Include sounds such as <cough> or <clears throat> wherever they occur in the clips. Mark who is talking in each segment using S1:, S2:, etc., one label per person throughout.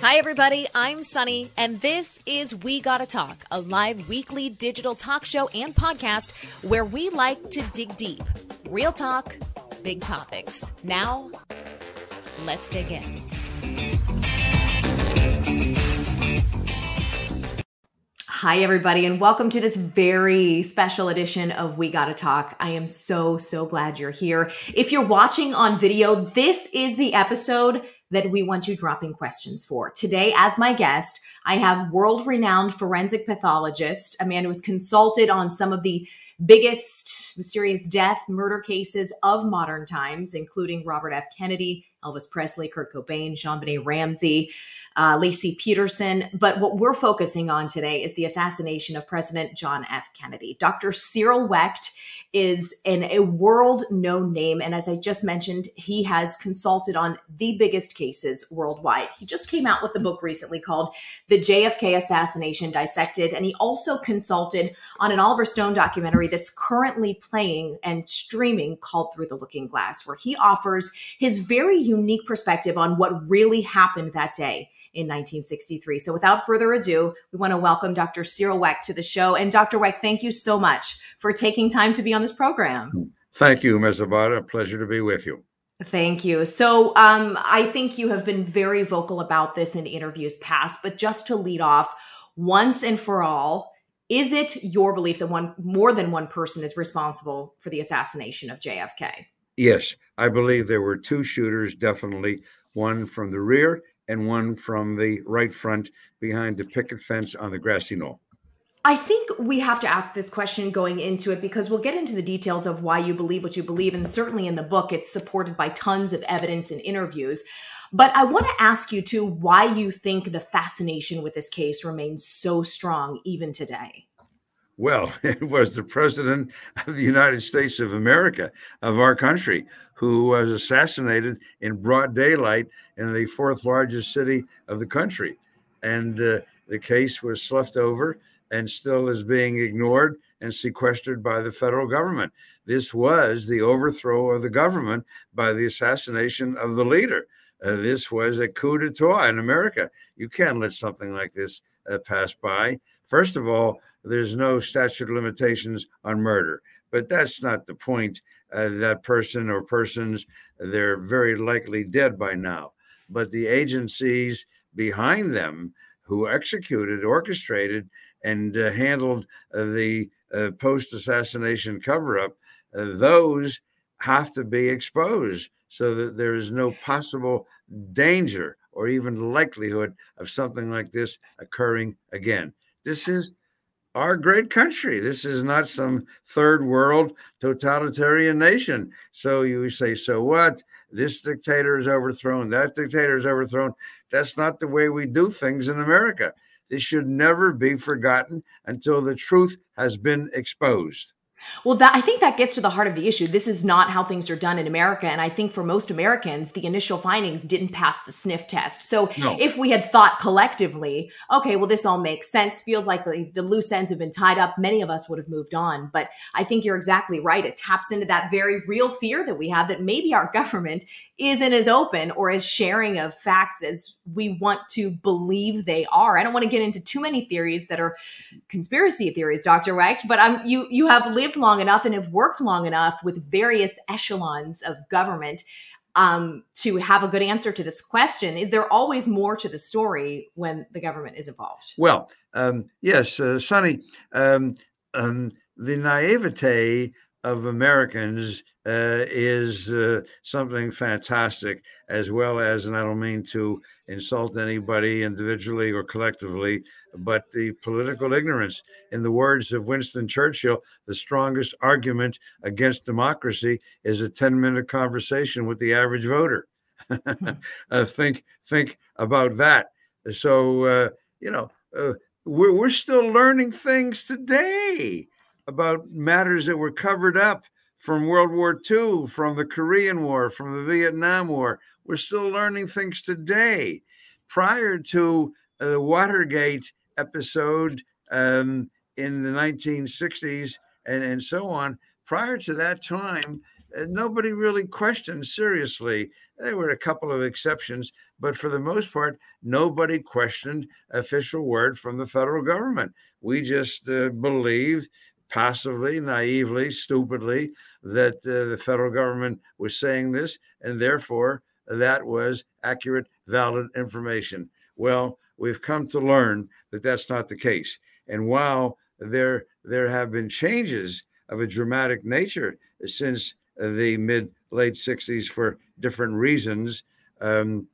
S1: Hi, everybody. I'm Sunny, and this is We Gotta Talk, a live weekly digital talk show and podcast where we like to dig deep. Real talk, big topics. Now, let's dig in. Hi, everybody, and welcome to this very special edition of We Gotta Talk. I am so, so glad you're here. If you're watching on video, this is the episode that we want you dropping questions for. Today, as my guest, I have world renowned forensic pathologist, a man who has consulted on some of the biggest mysterious death, murder cases of modern times, including Robert F. Kennedy, Elvis Presley, Kurt Cobain, JonBenét Ramsey, uh, Laci Peterson. But what we're focusing on today is the assassination of President John F. Kennedy. Dr. Cyril Wecht is in a world known name. And as I just mentioned, he has consulted on the biggest cases worldwide. He just came out with a book recently called The JFK Assassination Dissected. And he also consulted on an Oliver Stone documentary that's currently playing and streaming called Through the Looking Glass, where he offers his very unique perspective on what really happened that day in 1963. So without further ado, we want to welcome Dr. Cyril Wecht to the show. And Dr. Wecht, thank you so much for taking time to be on this program.
S2: Thank you, Ms. Abada. A pleasure to be with you.
S1: Thank you. So, um, I think you have been very vocal about this in interviews past, but just to lead off, once and for all, is it your belief that one more than one person is responsible for the assassination of JFK?
S2: Yes, I believe there were two shooters, definitely one from the rear and one from the right front behind the picket fence on the grassy knoll.
S1: I think we have to ask this question going into it because we'll get into the details of why you believe what you believe. And certainly in the book, it's supported by tons of evidence and interviews. But I want to ask you too why you think the fascination with this case remains so strong even today.
S2: Well, <laughs> it was the president of the United States of America, of our country, who was assassinated in broad daylight in the fourth largest city of the country. And uh, the case was sloughed over and still is being ignored and sequestered by the federal government. This was the overthrow of the government by the assassination of the leader. Uh, this was a coup d'etat in America. You can't let something like this uh, pass by. First of all, there's no statute of limitations on murder, but that's not the point uh, that person or persons, they're very likely dead by now. But the agencies behind them who executed, orchestrated, and uh, handled uh, the uh, post assassination cover up, uh, those have to be exposed so that there is no possible danger or even likelihood of something like this occurring again. This is our great country. This is not some third world totalitarian nation. So you say, so what? This dictator is overthrown, that dictator is overthrown. That's not the way we do things in America. This should never be forgotten until the truth has been exposed.
S1: Well, that I think that gets to the heart of the issue. This is not how things are done in America, and I think for most Americans, the initial findings didn't pass the sniff test. So, no. if we had thought collectively, okay, well, this all makes sense, feels like the, the loose ends have been tied up, many of us would have moved on. But I think you're exactly right. It taps into that very real fear that we have that maybe our <laughs> government isn't as open or as sharing of facts as we want to believe they are. I don't want to get into too many theories that are conspiracy theories, Dr. Wecht, but I'm you you have lived long enough and have worked long enough with various echelons of government um, to have a good answer to this question. Is there always more to the story when the government is involved?
S2: Well, um, yes, uh, Sunny. Um, um the naivete of Americans uh, is uh, something fantastic, as well as, and I don't mean to insult anybody individually or collectively, but the political ignorance. In the words of Winston Churchill, the strongest argument against democracy is a 10 minute conversation with the average voter. <laughs> uh, think, think about that. So, uh, you know, uh, we're, we're still learning things today about matters that were covered up from World War II, from the Korean War, from the Vietnam War. We're still learning things today. Prior to uh, the Watergate episode um, in the 1960s and, and so on, prior to that time, uh, nobody really questioned seriously there were a couple of exceptions, but for the most part, nobody questioned official word from the federal government. We just uh, believed passively, naively, stupidly that uh, the federal government was saying this, and therefore that was accurate, valid information. Well, we've come to learn that that's not the case. And while there there have been changes of a dramatic nature since the mid late 60s for different reasons. Um,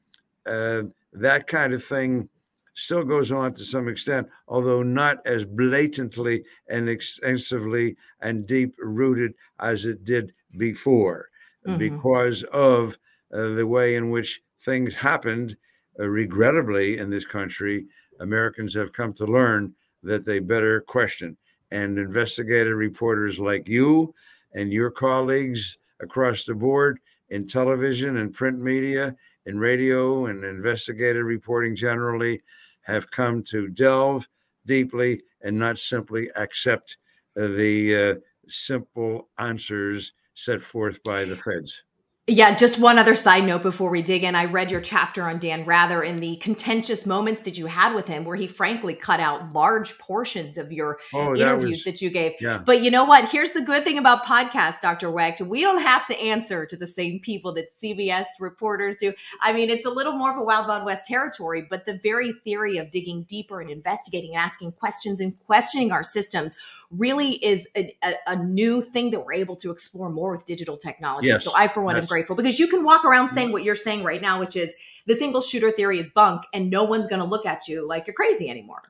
S2: uh, that kind of thing still goes on to some extent, although not as blatantly and extensively and deep rooted as it did before, mm-hmm. because of uh, the way in which things happened. Uh, regrettably, in this country, Americans have come to learn that they better question. And investigative reporters like you and your colleagues across the board in television and print media, in radio and investigative reporting generally, have come to delve deeply and not simply accept the uh, simple answers set forth by the feds.
S1: Yeah, just one other side note before we dig in. I read your chapter on Dan Rather in the contentious moments that you had with him, where he frankly cut out large portions of your oh, interviews that, was, that, you gave. Yeah. But you know what? Here's the good thing about podcasts, Dr. Wecht. We don't have to answer to the same people that CBS reporters do. I mean, it's a little more of a Wild Wild West territory, but the very theory of digging deeper and investigating and asking questions and questioning our systems really is a, a, a, new thing that we're able to explore more with digital technology. Yes. So I, for one, yes. am grateful because you can walk around saying what you're saying right now, which is the single shooter theory is bunk, and no one's going to look at you like you're crazy anymore.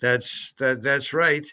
S2: That's that. That's right,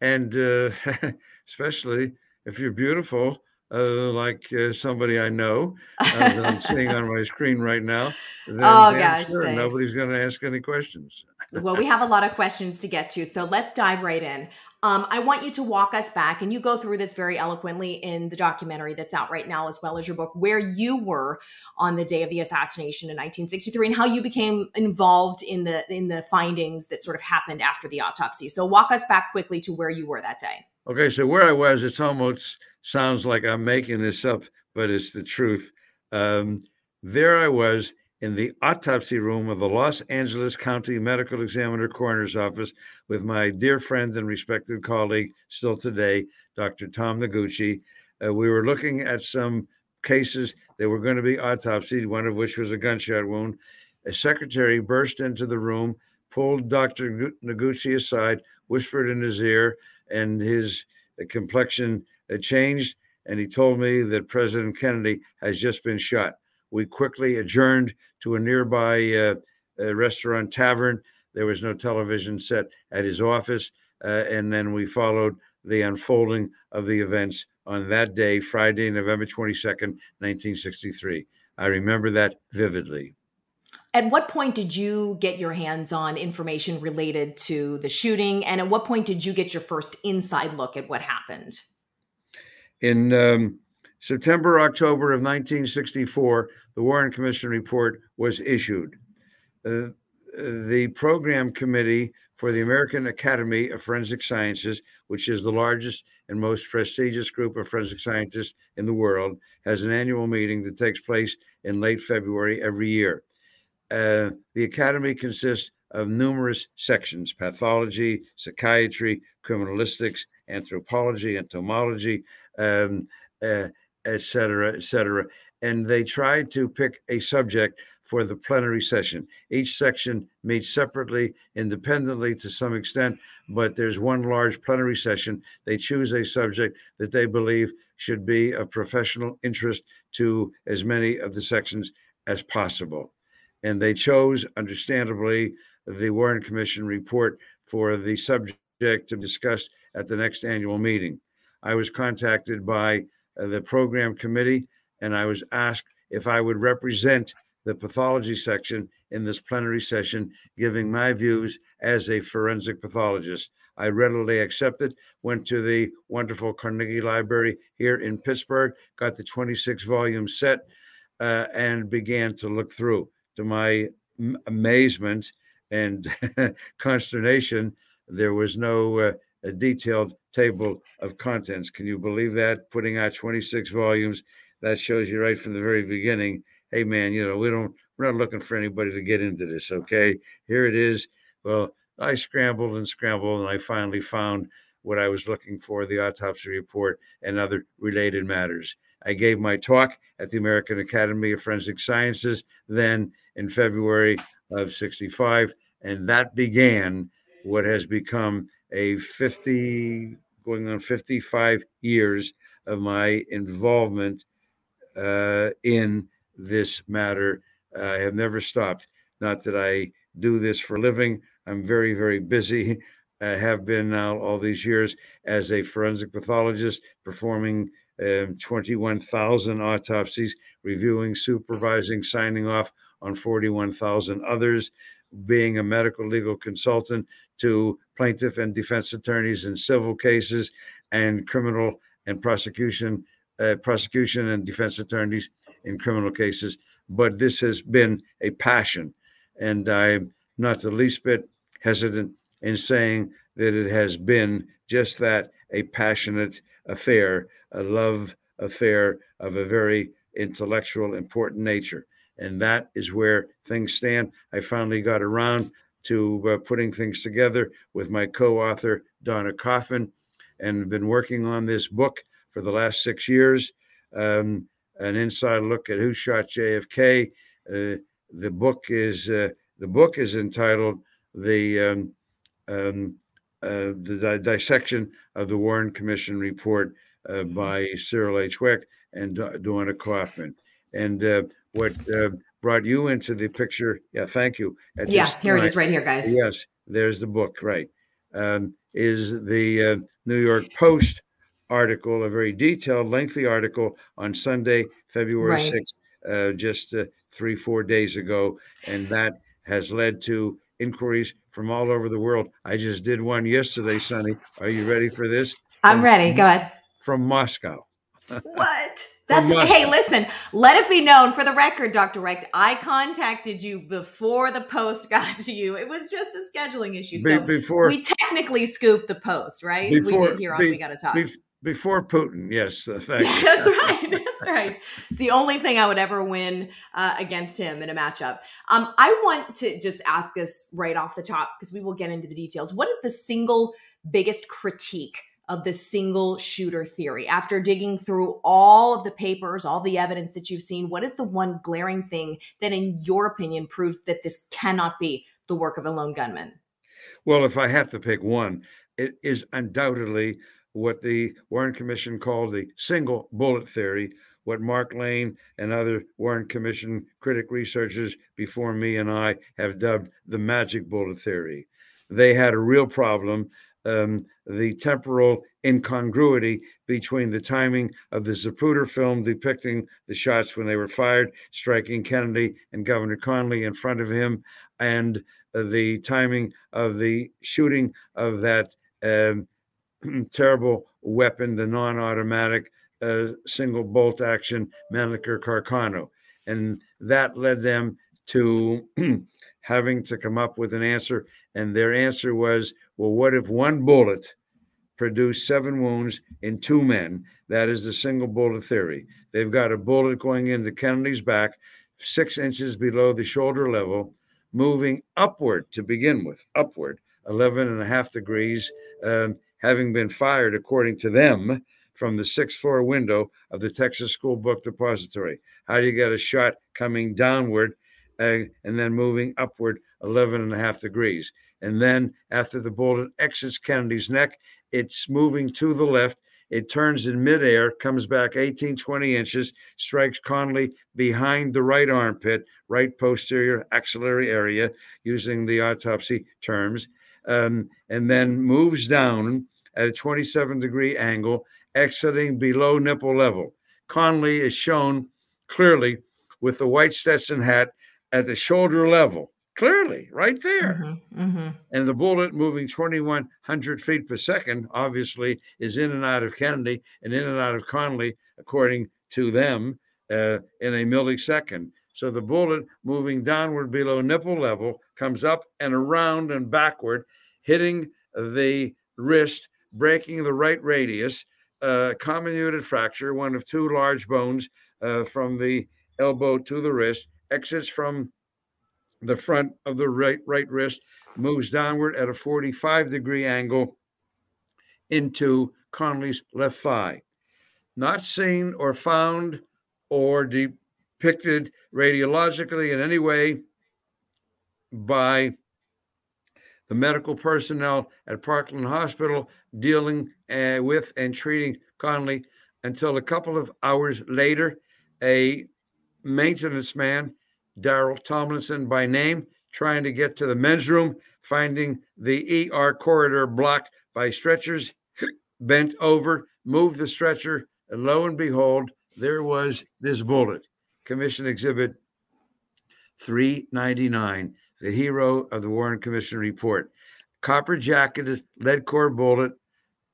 S2: and uh, <laughs> especially if you're beautiful. Uh, like uh, somebody I know uh, that I'm seeing on my <laughs> screen right now.
S1: Then, oh gosh, sure,
S2: nobody's going to ask any questions.
S1: Well, we have a lot of questions to get to, so let's dive right in. Um, I want you to walk us back, and you go through this very eloquently in the documentary that's out right now, as well as your book, where you were on the day of the assassination in 1963, and how you became involved in the in the findings that sort of happened after the autopsy. So, walk us back quickly to where you were that day.
S2: Okay, so where I was, it's almost sounds like I'm making this up, but it's the truth. Um, there I was in the autopsy room of the Los Angeles County Medical Examiner Coroner's Office with my dear friend and respected colleague, still today, Dr. Tom Noguchi. Uh, we were looking at some cases that were going to be autopsied, one of which was a gunshot wound. A secretary burst into the room, pulled Dr. Noguchi aside, whispered in his ear, and his complexion changed. And he told me that President Kennedy has just been shot. We quickly adjourned to a nearby uh, a restaurant tavern. There was no television set at his office. Uh, and then we followed the unfolding of the events on that day, Friday, November 22nd, 1963. I remember that vividly.
S1: At what point did you get your hands on information related to the shooting? And at what point did you get your first inside look at what happened?
S2: In um, September, October of 1964, the Warren Commission report was issued. Uh, the program committee for the American Academy of Forensic Sciences, which is the largest and most prestigious group of forensic scientists in the world, has an annual meeting that takes place in late February every year. Uh, the Academy consists of numerous sections pathology, psychiatry, criminalistics, anthropology, entomology, um, uh, et cetera, et cetera. And they tried to pick a subject for the plenary session. Each section meets separately, independently to some extent, but there's one large plenary session. They choose a subject that they believe should be of professional interest to as many of the sections as possible. And they chose, understandably, the Warren Commission report for the subject to be discussed at the next annual meeting. I was contacted by the program committee, and I was asked if I would represent the pathology section in this plenary session, giving my views as a forensic pathologist. I readily accepted, went to the wonderful Carnegie Library here in Pittsburgh, got the 26 volume set, uh, and began to look through. To my amazement and <laughs> consternation, there was no uh, a detailed table of contents. Can you believe that? Putting out 26 volumes, that shows you right from the very beginning hey man, you know, we don't we're not looking for anybody to get into this. Okay, here it is. Well, I scrambled and scrambled, and I finally found what I was looking for: the autopsy report and other related matters. I gave my talk at the American Academy of Forensic Sciences then in February of 65, and that began what has become a 50, going on 55 years of my involvement uh, in this matter. I have never stopped. Not that I do this for a living. I'm very, very busy. I have been now all these years as a forensic pathologist performing um, 21,000 autopsies, reviewing, supervising, signing off on 41,000 others, being a medical legal consultant to plaintiff and defense attorneys in civil cases and criminal and prosecution, uh, prosecution and defense attorneys in criminal cases. But this has been a passion, and I'm not the least bit hesitant in saying that it has been just that a passionate affair, a love affair of a very intellectual, important nature. And that is where things stand. I finally got around to uh, putting things together with my co author, Dawna Kaufmann, and been working on this book for the last six years. Um, an inside look at who shot JFK. Uh, the book is uh, the book is entitled the um, um, uh, the di- dissection of the Warren Commission report uh, mm-hmm. by Cyril H. Wecht and D- Dawna Kaufmann. And uh, what uh, brought you into the picture? Yeah, thank you.
S1: yeah, here time, it is, right here, guys.
S2: Yes, there's the book. Right, um, is the uh, New York Post article, a very detailed, lengthy article on Sunday, February right. 6th, just three, four days ago, and that has led to inquiries from all over the world. I just did one yesterday, Sunny. Are you ready for this?
S1: I'm from, ready. Go ahead.
S2: From Moscow. <laughs>
S1: what? That's hey, listen, let it be known for the record, Dr. Wecht, I contacted you before the post <laughs> got to you. It was just a scheduling issue. So be, before we technically scooped the post, right? Before, we did here on be, We Gotta Talk. Be,
S2: before Putin, yes. Uh, <laughs> thank
S1: you. That's right. That's right. It's the only thing I would ever win uh, against him in a matchup. Um, I want to just ask this right off the top because we will get into the details. What is the single biggest critique of the single shooter theory? After digging through all of the papers, all the evidence that you've seen, what is the one glaring thing that, in your opinion, proves that this cannot be the work of a lone gunman?
S2: Well, if I have to pick one, it is undoubtedly what the Warren Commission called the single bullet theory, what Mark Lane and other Warren Commission critic researchers before me and I have dubbed the magic bullet theory. They had a real problem. Um, the temporal incongruity between the timing of the Zapruder film depicting the shots when they were fired, striking Kennedy and Governor Connally in front of him, and uh, the timing of the shooting of that um, <clears throat> terrible weapon, the non automatic uh, single bolt action Mannlicher Carcano. And that led them to <clears throat> having to come up with an answer. And their answer was well, what if one bullet produced seven wounds in two men? That is the single bullet theory. They've got a bullet going into Kennedy's back, six inches below the shoulder level, moving upward to begin with, upward, 11 and a half degrees. Um, having been fired, according to them, from the sixth floor window of the Texas School Book Depository. How do you get a shot coming downward uh, and then moving upward 11 and a half degrees? And then after the bullet exits Kennedy's neck, it's moving to the left. It turns in midair, comes back 18, 20 inches, strikes Connally behind the right armpit, right posterior axillary area, using the autopsy terms, um, and then moves down at a 27 degree angle, exiting below nipple level. Connally is shown clearly with the white Stetson hat at the shoulder level, clearly right there. Mm-hmm, mm-hmm. And the bullet moving 2,100 feet per second, obviously, is in and out of Kennedy and in and out of Connally, according to them, uh, in a millisecond. So the bullet moving downward below nipple level comes up and around and backward, hitting the wrist breaking the right radius, uh, comminuted fracture, one of two large bones uh, from the elbow to the wrist, exits from the front of the right, right wrist, moves downward at a 45 degree angle into Connally's left thigh. Not seen or found or depicted radiologically in any way by the medical personnel at Parkland Hospital dealing uh, with and treating Connally until a couple of hours later, a maintenance man, Darrell Tomlinson by name, trying to get to the men's room, finding the ER corridor blocked by stretchers, <clears throat> bent over, moved the stretcher, and lo and behold, there was this bullet. Commission Exhibit 399, the hero of the Warren Commission report. Copper jacketed lead core bullet,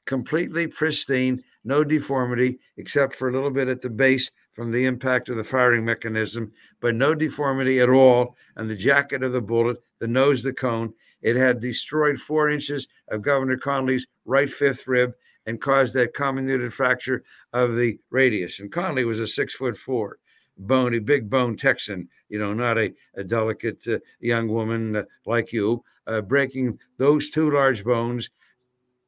S2: completely pristine, no deformity except for a little bit at the base from the impact of the firing mechanism, but no deformity at all on the jacket of the bullet, the nose, the cone. It had destroyed four inches of Governor Connally's right fifth rib and caused that comminuted fracture of the radius. And Connally was a six foot four, bony, big bone Texan, you know, not a, a delicate uh, young woman uh, like you, uh, breaking those two large bones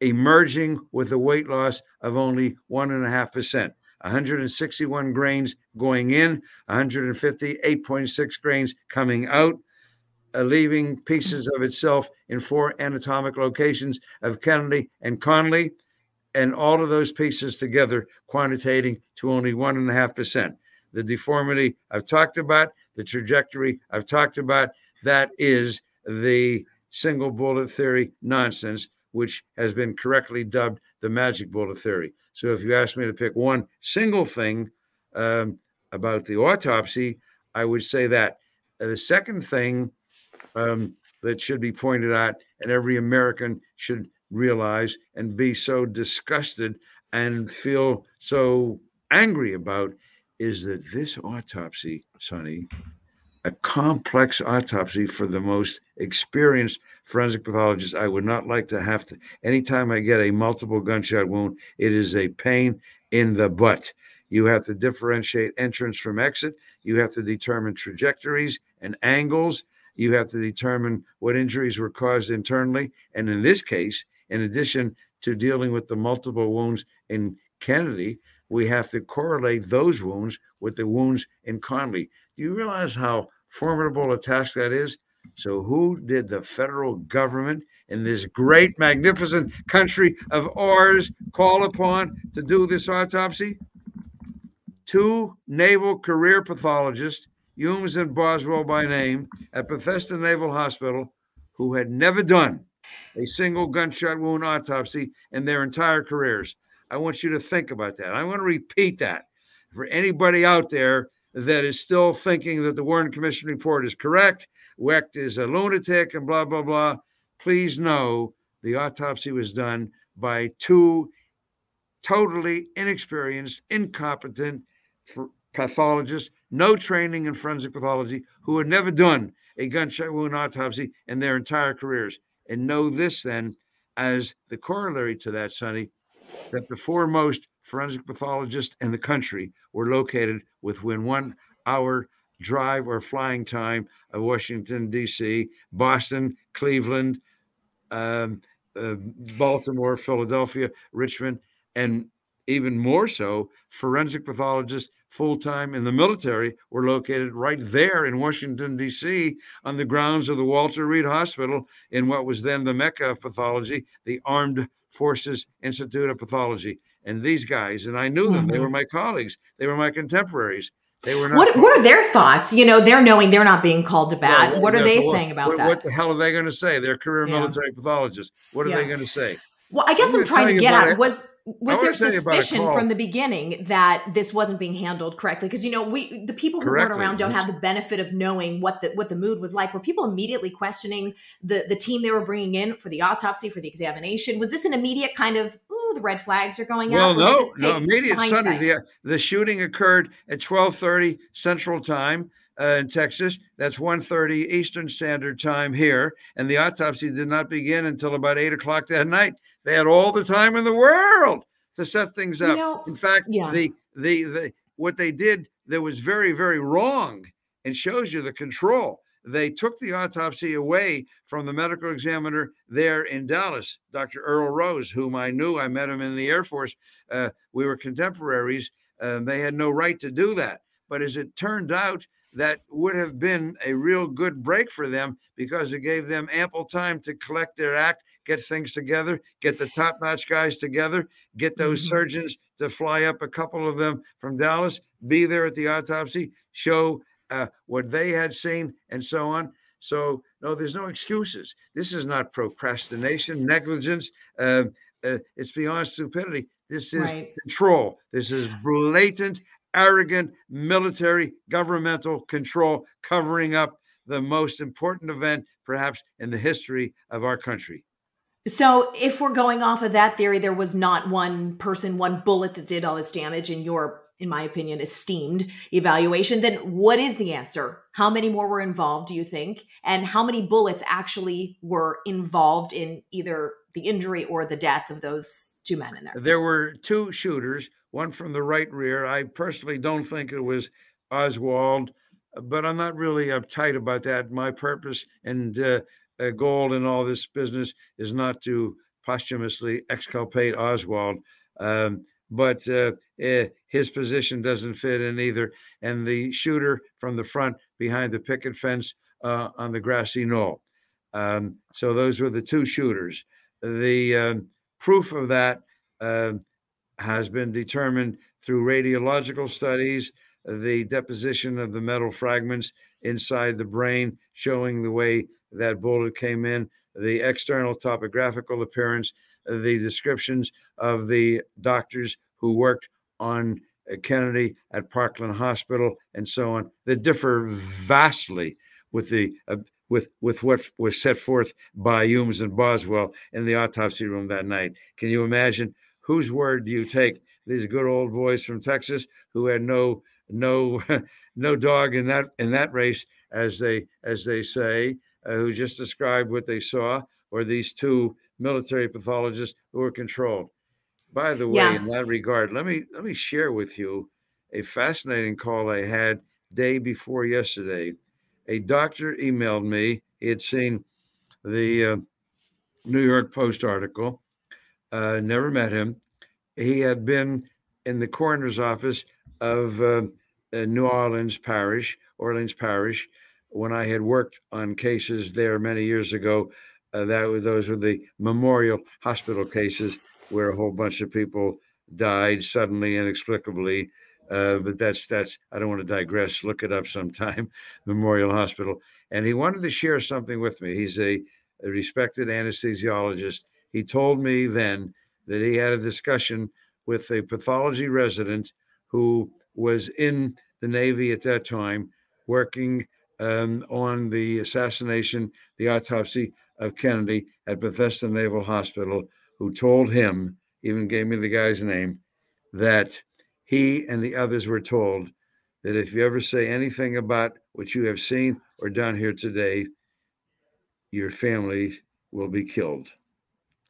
S2: emerging with a weight loss of only 1.5%. 161 grains going in, 158.6 grains coming out, uh, leaving pieces of itself in four anatomic locations of Kennedy and Connally, and all of those pieces together quantitating to only 1.5%. The deformity I've talked about, the trajectory I've talked about, that is the single bullet theory nonsense which has been correctly dubbed the magic bullet theory. So if you ask me to pick one single thing um, about the autopsy, I would say that. Uh, the second thing um, that should be pointed out, and every American should realize and be so disgusted and feel so angry about, is that this autopsy, Sunny, a complex autopsy for the most experienced forensic pathologist. I would not like to have to, anytime I get a multiple gunshot wound, it is a pain in the butt. You have to differentiate entrance from exit. You have to determine trajectories and angles. You have to determine what injuries were caused internally. And in this case, in addition to dealing with the multiple wounds in Kennedy, we have to correlate those wounds with the wounds in Connally. Do you realize how formidable a task that is? So, who did the federal government in this great, magnificent country of ours call upon to do this autopsy? Two naval career pathologists, Humes and Boswell by name, at Bethesda Naval Hospital, who had never done a single gunshot wound autopsy in their entire careers. I want you to think about that. I want to repeat that for anybody out there that is still thinking that the Warren Commission report is correct, Wecht is a lunatic, and blah, blah, blah, please know the autopsy was done by two totally inexperienced, incompetent pathologists, no training in forensic pathology, who had never done a gunshot wound autopsy in their entire careers. And know this then, as the corollary to that, Sunny, that the foremost forensic pathologists in the country were located within one hour drive or flying time of Washington, D.C., Boston, Cleveland, um, uh, Baltimore, Philadelphia, Richmond, and even more so, forensic pathologists full time in the military were located right there in Washington, D.C., on the grounds of the Walter Reed Hospital in what was then the Mecca of pathology, the Armed Forces Institute of Pathology and these guys, and I knew them. Mm-hmm. They were mm-hmm. my colleagues. They were my contemporaries. They were not.
S1: What, what are their thoughts? You know, they're knowing they're not being called to bat. Well, what are they saying about
S2: what,
S1: that?
S2: What the hell are they going to say? They're career yeah. military pathologists. What are yeah. they going to say?
S1: Well, I guess I'm, I'm trying to get at was was there suspicion from the beginning that this wasn't being handled correctly? Because you know, we the people who correctly. weren't around don't have the benefit of knowing what the what the mood was like. Were people immediately questioning the the team they were bringing in for the autopsy for the examination? Was this an immediate kind of the red flags are going
S2: well,
S1: out.
S2: Well, no, no, immediate Sunday. The, the shooting occurred at 12:30 Central Time. Uh, in Texas. That's 1.30 Eastern Standard Time here. And the autopsy did not begin until about 8 o'clock that night. They had all the time in the world to set things up. You know, in fact, yeah. the, the, the, what they did that was very, very wrong and shows you the control. They took the autopsy away from the medical examiner there in Dallas, Dr. Earl Rose, whom I knew. I met him in the Air Force. Uh, we were contemporaries. Uh, they had no right to do that. But as it turned out, that would have been a real good break for them because it gave them ample time to collect their act, get things together, get the top notch guys together, get those mm-hmm. surgeons to fly up a couple of them from Dallas, be there at the autopsy, show uh, what they had seen, and so on. So, no, there's no excuses. This is not procrastination, negligence. Uh, uh, it's beyond stupidity. This is right. control. This is blatant arrogant military governmental control covering up the most important event, perhaps, in the history of our country.
S1: So, if we're going off of that theory, there was not one person, one bullet that did all this damage in your, in my opinion, esteemed evaluation. Then, what is the answer? How many more were involved, do you think? And how many bullets actually were involved in either the injury or the death of those two men in there?
S2: There were two shooters one from the right rear. I personally don't think it was Oswald, but I'm not really uptight about that. My purpose and uh, uh, goal in all this business is not to posthumously exculpate Oswald. Um, but uh, eh, his position doesn't fit in either. And the shooter from the front behind the picket fence uh, on the grassy knoll. Um, so those were the two shooters. The um, proof of that uh, has been determined through radiological studies, the deposition of the metal fragments inside the brain, showing the way that bullet came in, the external topographical appearance, the descriptions of the doctors who worked on uh, Kennedy at Parkland Hospital, and so on, that differ vastly with the uh, with with what was set forth by Humes and Boswell in the autopsy room that night. Can you imagine whose word do you take? These good old boys from Texas who had no no <laughs> no dog in that in that race, as they as they say, uh, who just described what they saw, or these two military pathologists who were controlled. By the way, yeah. in that regard, let me let me share with you a fascinating call I had day before yesterday. A doctor emailed me. He had seen the uh, New York Post article uh, never met him. He had been in the coroner's office of uh, uh, New Orleans Parish, Orleans Parish, when I had worked on cases there many years ago. Uh, that was, those were the memorial hospital cases where a whole bunch of people died suddenly, inexplicably. Uh, but that's that's I don't want to digress. Look it up sometime. <laughs> Memorial Hospital, and he wanted to share something with me. He's a, a respected anesthesiologist, he told me then that he had a discussion with a pathology resident who was in the Navy at that time, working um, on the assassination, the autopsy of Kennedy at Bethesda Naval Hospital, who told him, even gave me the guy's name, that he and the others were told that if you ever say anything about what you have seen or done here today, your family will be killed.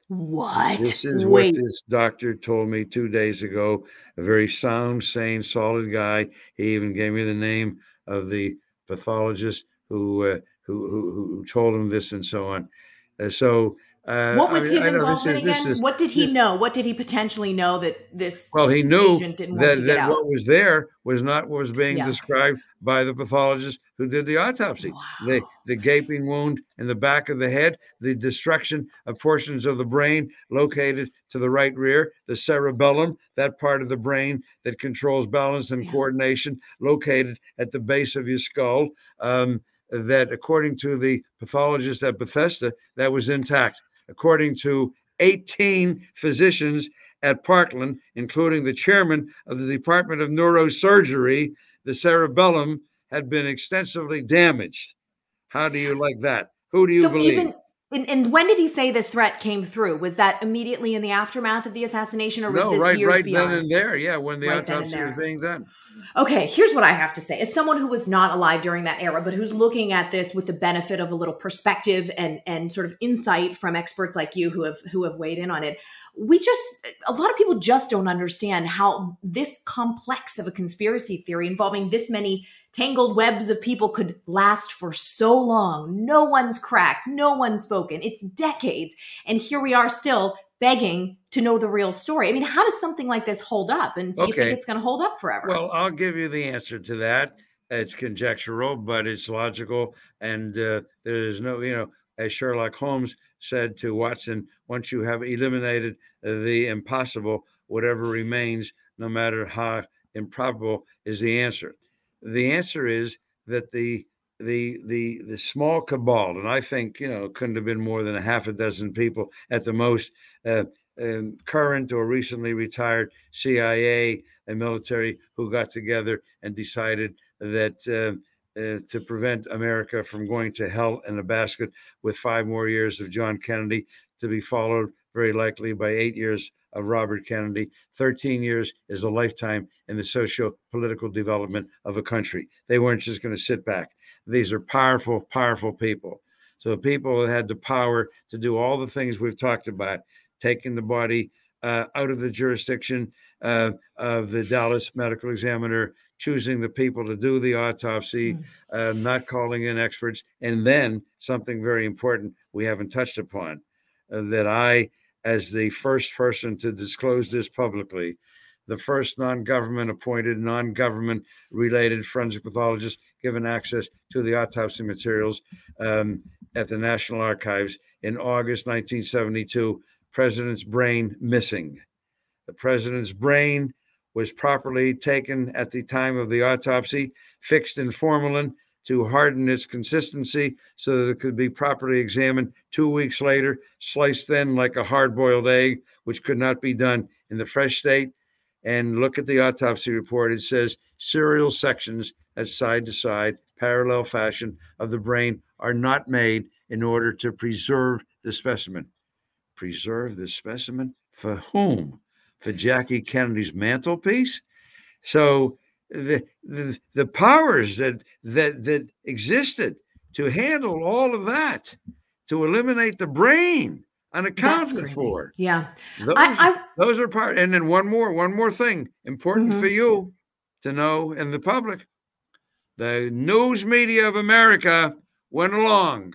S1: What?
S2: This is Wait. what this doctor told me two days ago. A very sound, sane, solid guy. He even gave me the name of the pathologist who uh, who, who, who told him this and so on. Uh, so
S1: uh, what was I mean, his involvement is, again? Is, what did he this, know? What did he potentially know that this?
S2: Well, he knew that, that what was there was not what was being yeah. described by the pathologist who did the autopsy. Wow. The the gaping wound in the back of the head, the destruction of portions of the brain located to the right rear, the cerebellum, that part of the brain that controls balance and yeah. coordination, located at the base of your skull. Um, that according to the pathologist at Bethesda, that was intact according to 18 physicians at Parkland, including the chairman of the Department of Neurosurgery, the cerebellum had been extensively damaged. How do you like that? Who do you so believe?
S1: Even, And, and, when did he say this threat came through? Was that immediately in the aftermath of the assassination, or was
S2: no,
S1: this
S2: right,
S1: years
S2: right
S1: beyond?
S2: then and there? Yeah, when the right autopsy was being done.
S1: Okay, here's what I have to say. As someone who was not alive during that era, but who's looking at this with the benefit of a little perspective and and sort of insight from experts like you who have who have weighed in on it, we just a lot of people just don't understand how this complex of a conspiracy theory involving this many tangled webs of people could last for so long. No one's cracked, no one's spoken. It's decades. And here we are still begging to know the real story. I mean, how does something like this hold up? And do okay. you think it's going to hold up forever?
S2: Well, I'll give you the answer to that. It's conjectural, but it's logical. And uh, there's no, you know, as Sherlock Holmes said to Watson, once you have eliminated the impossible, whatever remains, no matter how improbable, is the answer. The answer is that the the the the small cabal, and I think you know couldn't have been more than a half a dozen people at the most, uh, um, current or recently retired CIA and military who got together and decided that uh, uh, to prevent America from going to hell in a basket with five more years of John Kennedy to be followed very likely by eight years of Robert Kennedy. 13 years is a lifetime in the socio political development of a country. They weren't just going to sit back. These are powerful, powerful people. So people that had the power to do all the things we've talked about, taking the body uh, out of the jurisdiction uh, of the Dallas Medical Examiner, choosing the people to do the autopsy, mm. uh, not calling in experts, and then something very important we haven't touched upon uh, that I, as the first person to disclose this publicly, the first non government appointed, non government related forensic pathologist given access to the autopsy materials um, at the National Archives in August 1972. President's brain missing. The president's brain was properly taken at the time of the autopsy, fixed in formalin to harden its consistency so that it could be properly examined two weeks later, sliced thin like a hard boiled egg, which could not be done in the fresh state and look at the autopsy report. It says serial sections as side to side, parallel fashion of the brain are not made in order to preserve the specimen. Preserve the specimen for whom? For Jackie Kennedy's mantelpiece? So the, the, the powers that, that, that existed to handle all of that, to eliminate the brain, unaccounted for.
S1: Yeah.
S2: Those, I, I, those are part. And then one more, one more thing important mm-hmm. for you to know and the public. The news media of America went along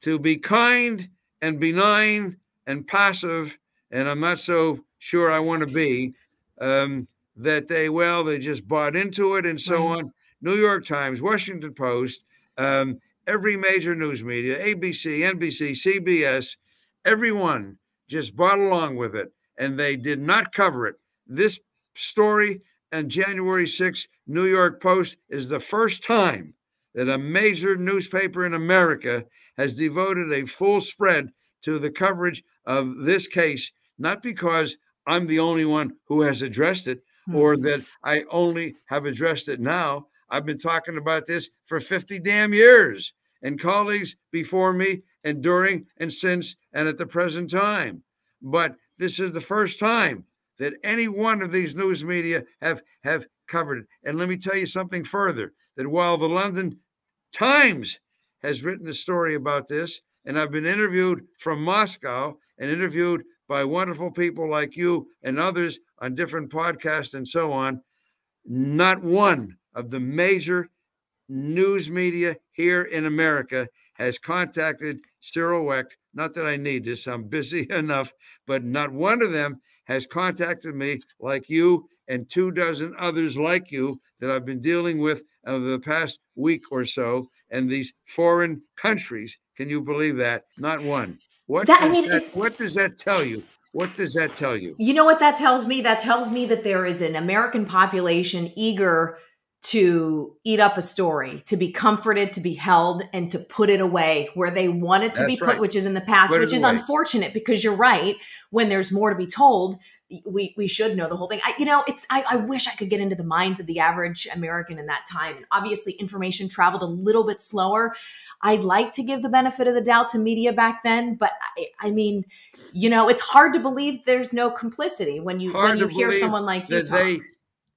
S2: to be kind and benign and passive, and I'm not so sure I want to be. Um, that they well they just bought into it and so on. New York Times, Washington Post, um, every major news media, ABC, NBC, CBS, everyone just bought along with it and they did not cover it. This story and January 6th, New York Post is the first time that a major newspaper in America has devoted a full spread to the coverage of this case, not because I'm the only one who has addressed it or hmm. that I only have addressed it now, I've been talking about this for 50 damn years, and colleagues before me, and during, and since, and at the present time. But this is the first time that any one of these news media have have covered it. And let me tell you something further: that while the London Times has written a story about this, and I've been interviewed from Moscow and interviewed by wonderful people like you and others on different podcasts and so on, not one of the major news media here in America has contacted Cyril Wecht. Not that I need this, I'm busy <laughs> enough, but not one of them has contacted me like you and two dozen others like you that I've been dealing with over the past week or so. And these foreign countries, can you believe that? Not one. What, that, does, I mean, that, what does that tell you? What does that tell you?
S1: You know what that tells me? That tells me that there is an American population eager to eat up a story, to be comforted, to be held, and to put it away where they want it to That's be put, right. which is in the past, put which is away. unfortunate because you're right. When there's more to be told, we we should know the whole thing. I, you know, it's I, I wish I could get into the minds of the average American in that time. And obviously, information traveled a little bit slower. I'd like to give the benefit of the doubt to media back then, but I, I mean, you know, it's hard to believe there's no complicity when you
S2: Hard
S1: when you hear someone like you talk.
S2: they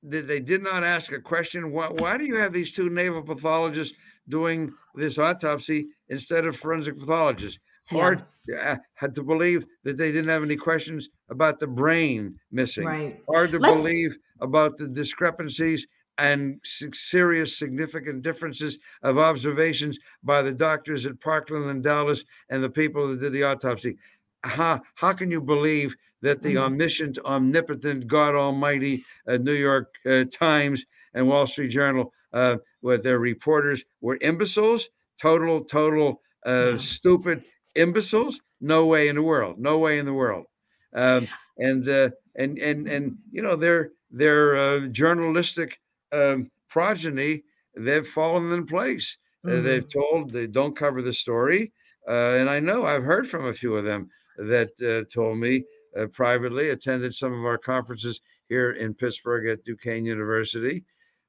S2: that they did not ask a question. Why, why do you have these two naval pathologists doing this autopsy instead of forensic pathologists?
S1: Yeah.
S2: Hard uh, had to believe that they didn't have any questions about the brain missing.
S1: Right.
S2: Hard to
S1: Let's-
S2: believe about the discrepancies and serious, significant differences of observations by the doctors at Parkland and Dallas and the people that did the autopsy. How, how can you believe that the
S1: Mhm.
S2: omniscient, omnipotent, God Almighty uh, New York uh, Times and Wall Street Journal, uh, with their reporters, were imbeciles? Total, total, uh, stupid imbeciles? No way in the world. No way in the world. Um, and uh, and and and you know their their uh, journalistic um, progeny they've fallen in place. Uh,
S1: Mhm.
S2: they've told they don't cover the story, uh, and I know I've heard from a few of them that uh, told me uh, privately attended some of our conferences here in Pittsburgh at Duquesne University.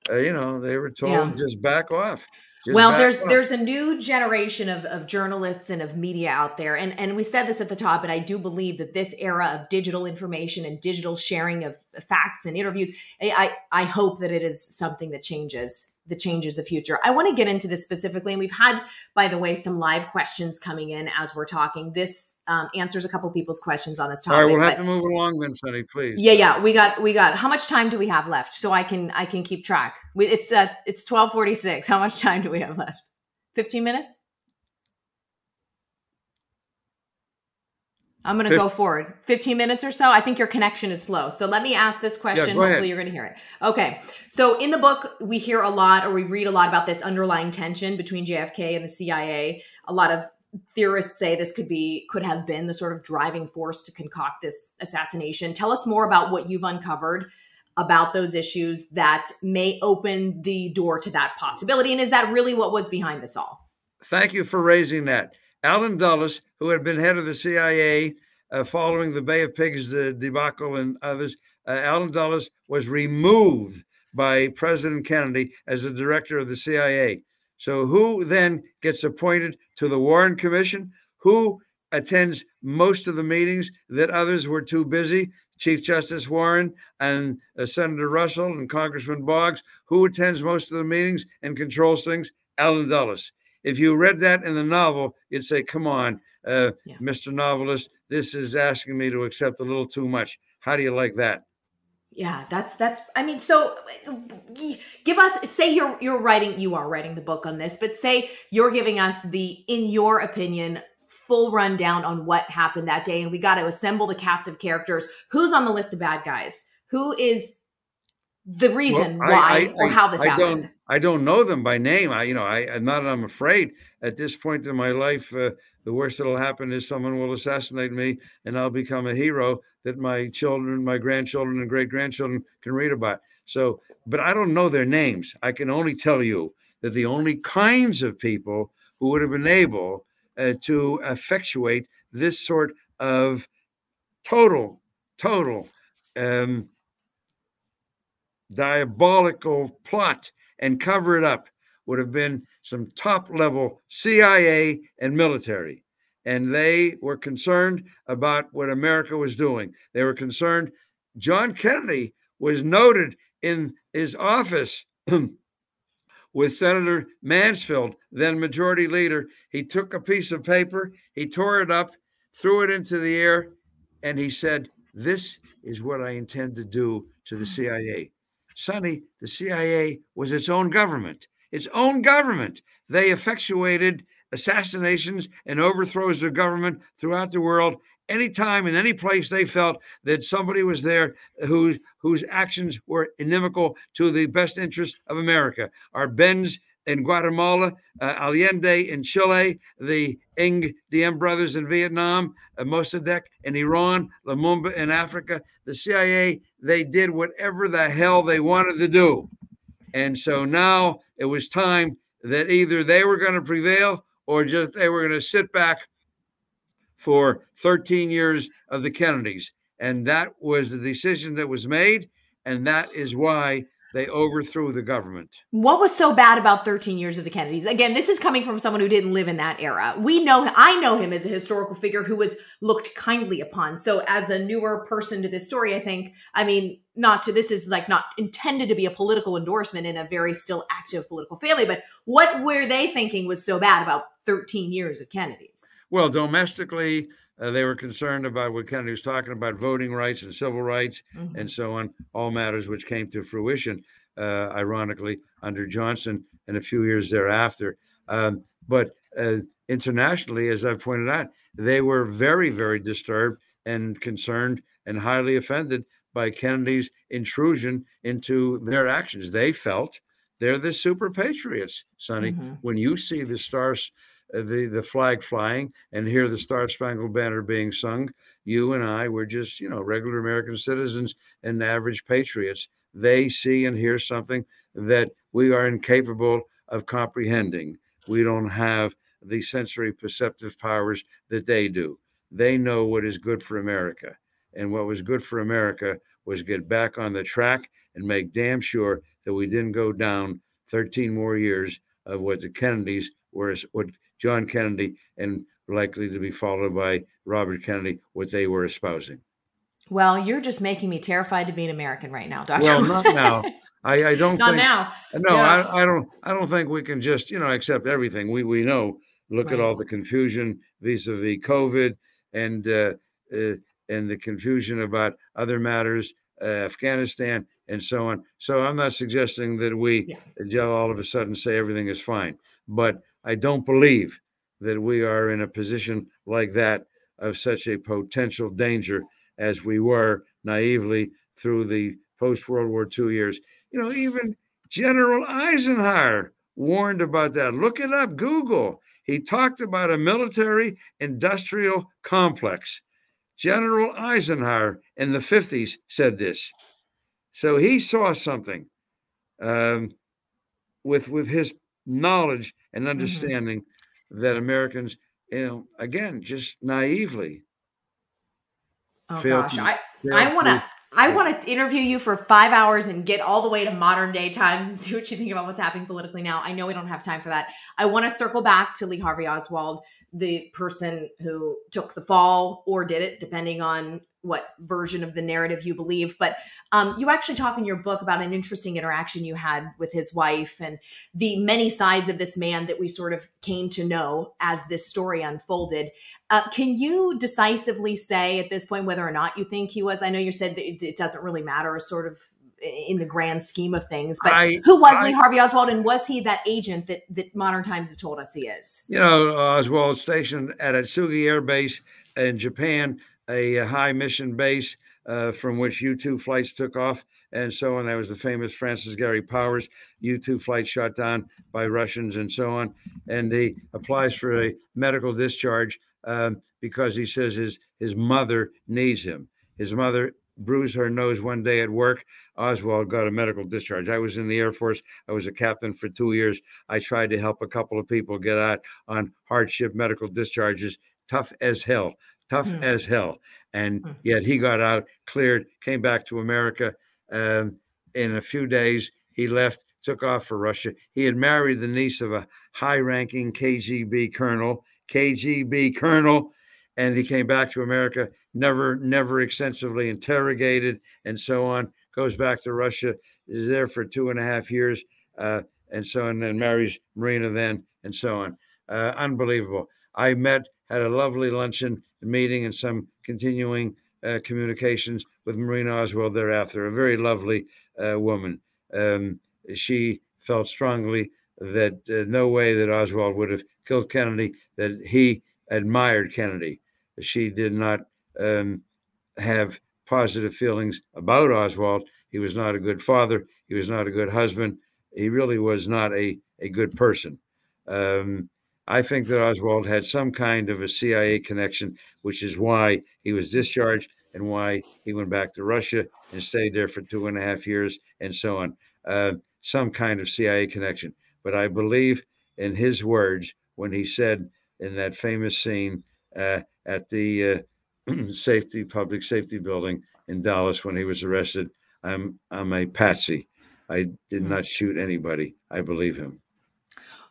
S2: Uh, you know they were told
S1: Yeah.
S2: just back off. Just
S1: well there's
S2: off."
S1: there's a new generation of, of journalists and of media out there and and we said this at the top and i do believe that this era of digital information and digital sharing of facts and interviews i i, I hope that it is something that changes that changes the future i want to get into this specifically and we've had by the way some live questions coming in as we're talking this um, answers a couple people's questions on this topic
S2: right, we'll have to move along then, Sunny, please.
S1: yeah, yeah, we got we got. How much time do we have left? So I can I can keep track. We, it's uh it's twelve forty six. How much time do we have left? Fifteen minutes. I'm gonna go forward. Fifteen minutes or so. I think your connection is slow. So let me ask this question.
S2: ahead.
S1: Hopefully you're gonna hear it. Okay. So in the book, we hear a lot or we read a lot about this underlying tension between JFK and the CIA. A lot of theorists say this could be could have been the sort of driving force to concoct this assassination. Tell us more about what you've uncovered about those issues that may open the door to that possibility. And is that really what was behind this all?
S2: Thank you for raising that. Allen Dulles, who had been head of the CIA uh, following the Bay of Pigs the debacle and others, uh, Allen Dulles was removed by President Kennedy as the director of the CIA. So, who then gets appointed to the Warren Commission? Who attends most of the meetings that others were too busy? Chief Justice Warren and uh, Senator Russell and Congressman Boggs. Who attends most of the meetings and controls things? Allen Dulles. If you read that in the novel, you'd say, "Come on, uh,
S1: Yeah.
S2: Mr. Novelist, this is asking me to accept a little too much." How do you like that?
S1: Yeah, that's that's I mean, so give us say you're you're writing you are writing the book on this, but say you're giving us the in your opinion full rundown on what happened that day and we got to assemble the cast of characters. Who's on the list of bad guys? Who is the reason
S2: Well, I-
S1: why
S2: I-
S1: or how this
S2: I
S1: happened?
S2: I don't know them by name. I, you know, I, I'm not. I'm afraid at this point in my life, uh, the worst that'll happen is someone will assassinate me, and I'll become a hero that my children, my grandchildren, and great grandchildren can read about. So, but I don't know their names. I can only tell you that the only kinds of people who would have been able uh, to effectuate this sort of total, total um, diabolical plot and cover it up would have been some top level CIA and military. And they were concerned about what America was doing. They were concerned. John Kennedy was noted in his office <clears throat> with Senator Mansfield, then majority leader. He took a piece of paper, he tore it up, threw it into the air, and he said, This is what I intend to do to the CIA. Sonny, the CIA was its own government. Its own government. They effectuated assassinations and overthrows of government throughout the world anytime in any place they felt that somebody was there whose whose actions were inimical to the best interest of America. Arbenz in Guatemala, uh, Allende in Chile, the Ng Diem brothers in Vietnam, uh, Mossadegh in Iran, Lumumba in Africa. The CIA, they did whatever the hell they wanted to do. And so now it was time that either they were going to prevail or just they were going to sit back for 13 years of the Kennedys. And that was the decision that was made. And that is why they overthrew the government.
S1: What was so bad about 13 years of the Kennedys? Again, this is coming from someone who didn't live in that era. We know, I know him as a historical figure who was looked kindly upon. So, as a newer person to this story, I think, I mean, not to, this is like not intended to be a political endorsement in a very still active political family, but what were they thinking was so bad about 13 years of Kennedys?
S2: Well, domestically, uh, they were concerned about what Kennedy was talking about voting rights and civil rights mm-hmm. and so on, all matters which came to fruition, uh, ironically, under Johnson and a few years thereafter. Um, but uh, internationally, as I've pointed out, they were very, very disturbed and concerned and highly offended by Kennedy's intrusion into their actions. They felt they're the super patriots, Sonny. Mm-hmm. When you see the stars the the flag flying and hear the Star Spangled Banner being sung. You and I were just you know regular American citizens and average patriots. They see and hear something that we are incapable of comprehending. We don't have the sensory perceptive powers that they do. They know what is good for America. And what was good for America was get back on the track and make damn sure that we didn't go down 13 more years of what the Kennedys were, what John Kennedy and likely to be followed by Robert Kennedy, what they were espousing.
S1: Well, you're just making me terrified to be an American right now, Doctor.
S2: Well, not now. <laughs> I, I don't
S1: not
S2: think,
S1: now.
S2: No, yeah. I, I don't. I don't think we can just you know accept everything. We we know. Look right. at all the confusion vis-a-vis COVID and uh, uh, and the confusion about other matters, uh, Afghanistan and so on. So I'm not suggesting that we yeah. all of a sudden say everything is fine, but I don't believe that we are in a position like that of such a potential danger as we were naively through the post World War II years. You know, even General Eisenhower warned about that. Look it up, Google. He talked about a military industrial complex. General Eisenhower in the 50s said this. So he saw something um, with, with his knowledge and mm-hmm. understanding mm-hmm. that Americans, you know, again, just naively.
S1: Oh gosh, to, I I want to. I want to interview you for five hours and get all the way to modern day times and see what you think about what's happening politically now. I know we don't have time for that. I want to circle back to Lee Harvey Oswald, the person who took the fall or did it, depending on what version of the narrative you believe. But um, you actually talk in your book about an interesting interaction you had with his wife and the many sides of this man that we sort of came to know as this story unfolded. Uh, can you decisively say at this point whether or not you think he was? I know you said that it, doesn't really matter, sort of in the grand scheme of things. But I, who was I, Lee Harvey Oswald, and was he that agent that that modern times have told us he is?
S2: You know, Oswald stationed at Atsugi Air Base in Japan a, high mission base uh, from which U 2 flights took off and so on. That was the famous Francis Gary Powers U 2 flight shot down by Russians and so on. And he applies for a medical discharge um, because he says his, his mother needs him. His mother bruised her nose one day at work. Oswald got a medical discharge. I was in the Air Force. I was a captain for two years. I tried to help a couple of people get out on hardship medical discharges, tough as hell tough mm. as hell. And mm. yet he got out, cleared, came back to America. Um, in a few days, he left, took off for Russia. He had married the niece of a high ranking KGB colonel, KGB colonel, and he came back to America, never, never extensively interrogated, and so on. Goes back to Russia, is there for two and a half years, uh, and so on, and then marries Marina then, and so on. Uh, unbelievable. I met, had a lovely luncheon meeting and some continuing uh, communications with Marina Oswald thereafter, a very lovely uh, woman. Um, she felt strongly that uh, no way that Oswald would have killed Kennedy, that he admired Kennedy. She did not um, have positive feelings about Oswald. He was not a good father. He was not a good husband. He really was not a, a good person. Um, I think that Oswald had some kind of a CIA connection, which is why he was discharged and why he went back to Russia and stayed there for two and a half years and so on. Uh, some kind of CIA connection. But I believe in his words when he said in that famous scene uh, at the uh, <clears throat> safety, public safety building in Dallas when he was arrested. I'm I'm a patsy. I did not shoot anybody. I believe him.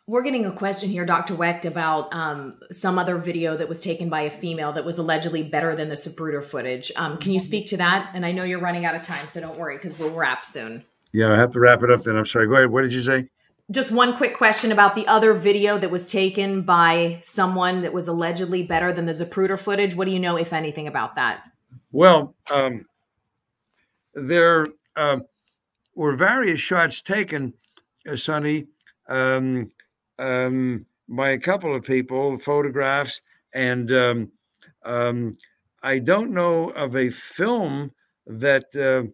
S1: We're getting a question here, Dr. Wecht, about um, some other video that was taken by a female that was allegedly better than the Zapruder footage. Um, can you speak to that? And I know you're running out of time, so don't worry because we'll wrap soon.
S2: Yeah, I have to wrap it up then. I'm sorry. Go ahead. What did you say?
S1: Just one quick question about the other video that was taken by someone that was allegedly better than the Zapruder footage. What do you know, if anything, about that?
S2: Well, um, there uh, were various shots taken, uh, Sonny, um, um, by a couple of people, photographs, and um, um, I don't know of a film that uh,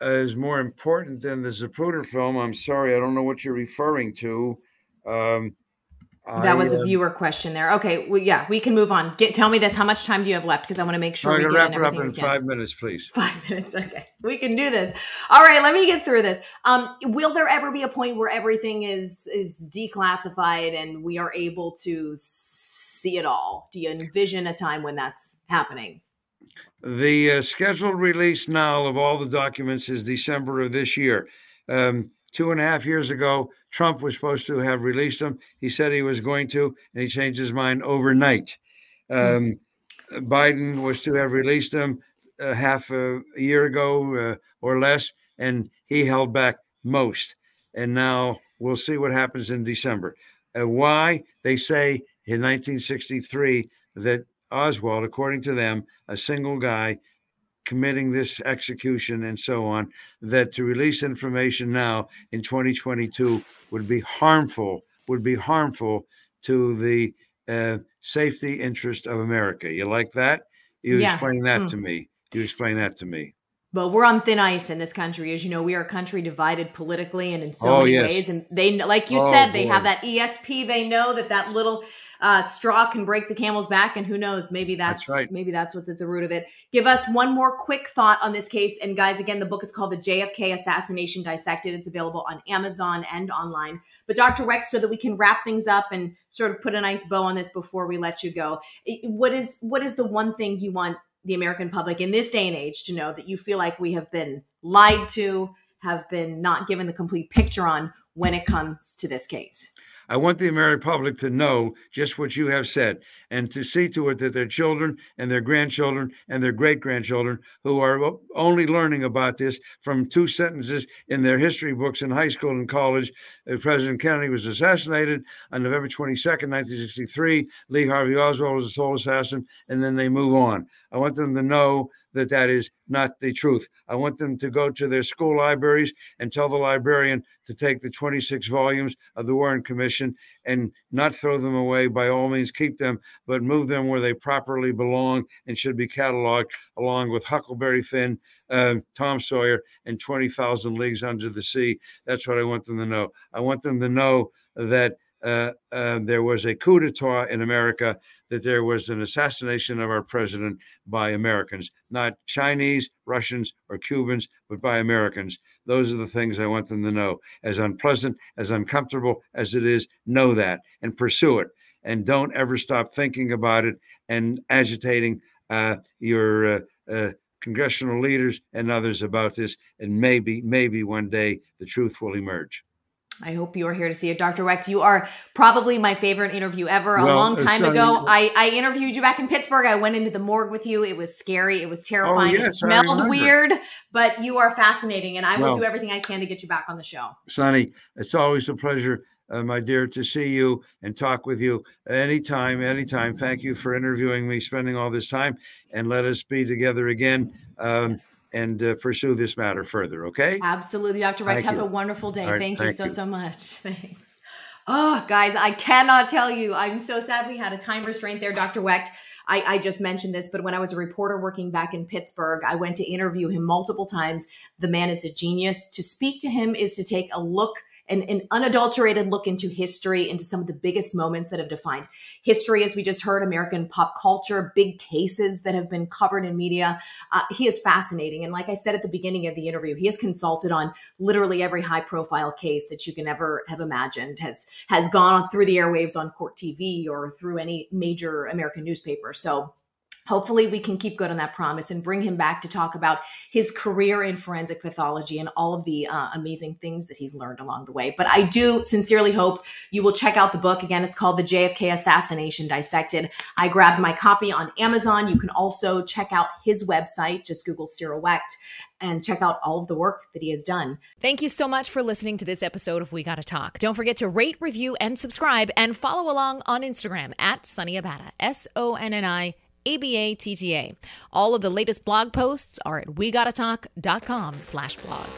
S2: is more important than the Zapruder film. I'm sorry, I don't know what you're referring to. Um,
S1: that I, was a uh, viewer question there. Okay, well, yeah, we can move on. Get tell me this. How much time do you have left? Because I want to make sure
S2: I'm
S1: we
S2: get wrap it up in five minutes, please. <laughs>
S1: Five minutes. Okay, we can do this. All right, let me get through this. Um, will there ever be a point where everything is is declassified and we are able to see it all? Do you envision a time when that's happening?
S2: The uh, scheduled release now of all the documents is December of this year. Um, two and a half years ago, Trump was supposed to have released them. He said he was going to, and he changed his mind overnight. Hmm. Um, mm. Biden was to have released them uh, half a, a, year ago uh, or less, and he held back most. And now we'll see what happens in December. Uh, why? They say in 1963 that Oswald, according to them, a single guy committing this execution and so on, that to release information now in 2022 would be harmful, would be harmful to the uh, safety interest of America. You like that? You yeah. explain that mm. to me. You explain that to me.
S1: But we're on thin ice in this country. As you know, we are a country divided politically and in so oh, many yes. ways. And they, like you oh, said, they have that ESP. They know that that little uh, straw can break the camel's back, and who knows? Maybe that's, that's right. maybe that's what the, the root of it. Give us one more quick thought on this case, and guys, again, the book is called "The JFK Assassination Dissected." It's available on Amazon and online. But Dr. Wecht, so that we can wrap things up and sort of put a nice bow on this before we let you go, what is what is the one thing you want the American public in this day and age to know that you feel like we have been lied to, have been not given the complete picture on when it comes to this case?
S2: I want the American public to know just what you have said and to see to it that their children and their grandchildren and their great grandchildren who are only learning about this from two sentences in their history books in high school and college. Uh, President Kennedy was assassinated on November 22nd, 1963. Lee Harvey Oswald was the sole assassin, and then they move on. I want them to know that that is not the truth. I want them to go to their school libraries and tell the librarian to take the 26 volumes of the Warren Commission and not throw them away. By all means, keep them, but move them where they properly belong and should be cataloged along with Huckleberry Finn, uh, Tom Sawyer, and 20,000 Leagues Under the Sea. That's what I want them to know. I want them to know that uh, uh, there was a coup d'etat in America, that there was an assassination of our president by Americans, not Chinese, Russians, or Cubans, but by Americans. Those are the things I want them to know. As unpleasant, as uncomfortable as it is, know that and pursue it. And don't ever stop thinking about it and agitating uh, your uh, uh, congressional leaders and others about this. And maybe, maybe one day the truth will emerge.
S1: I hope you are here to see it, Dr. Wecht. You are probably my favorite interview ever. Well, a long uh, time ago, I, I interviewed you back in Pittsburgh. I went into the morgue with you. It was scary. It was oh, terrifying. Oh, yes, it smelled weird, but you are fascinating, and I will do everything I can to get you back on the show.
S2: Sonny, it's always a pleasure uh, my dear, to see you and talk with you anytime, anytime. Thank you for interviewing me, spending all this time, and let us be together again um, yes. and uh, pursue this matter further. Okay?
S1: Absolutely, Dr. Wright. Have you. a wonderful day. Right, thank, thank, you so, you. so much. <laughs> Thanks. Oh, guys, I cannot tell you. I'm so sad we had a time restraint there, Dr. Wecht. I, I, just mentioned this, but when I was a reporter working back in Pittsburgh, I went to interview him multiple times. The man is a genius. To speak to him is to take a look an, an unadulterated look into history, into some of the biggest moments that have defined history, as we just heard, American pop culture, big cases that have been covered in media. Uh, he is fascinating. And like I said at the beginning of the interview, he has consulted on literally every high profile case that you can ever have imagined, has, has gone through the airwaves on court TV or through any major American newspaper. So hopefully we can keep good on that promise and bring him back to talk about his career in forensic pathology and all of the uh, amazing things that he's learned along the way. But i do sincerely hope you will check out the book. Again it's called the jfk assassination dissected. I grabbed my copy on amazon. You can also check out his website. Just google cyril wecht and check out all of the work that he has done.
S3: Thank you so much for listening to this episode of We Gotta Talk. Don't forget to rate, review, and subscribe, and follow along on Instagram at Sunny Abatta, S O N N I ABATTA. All of the latest blog posts are at wegottatalk.com slash blog.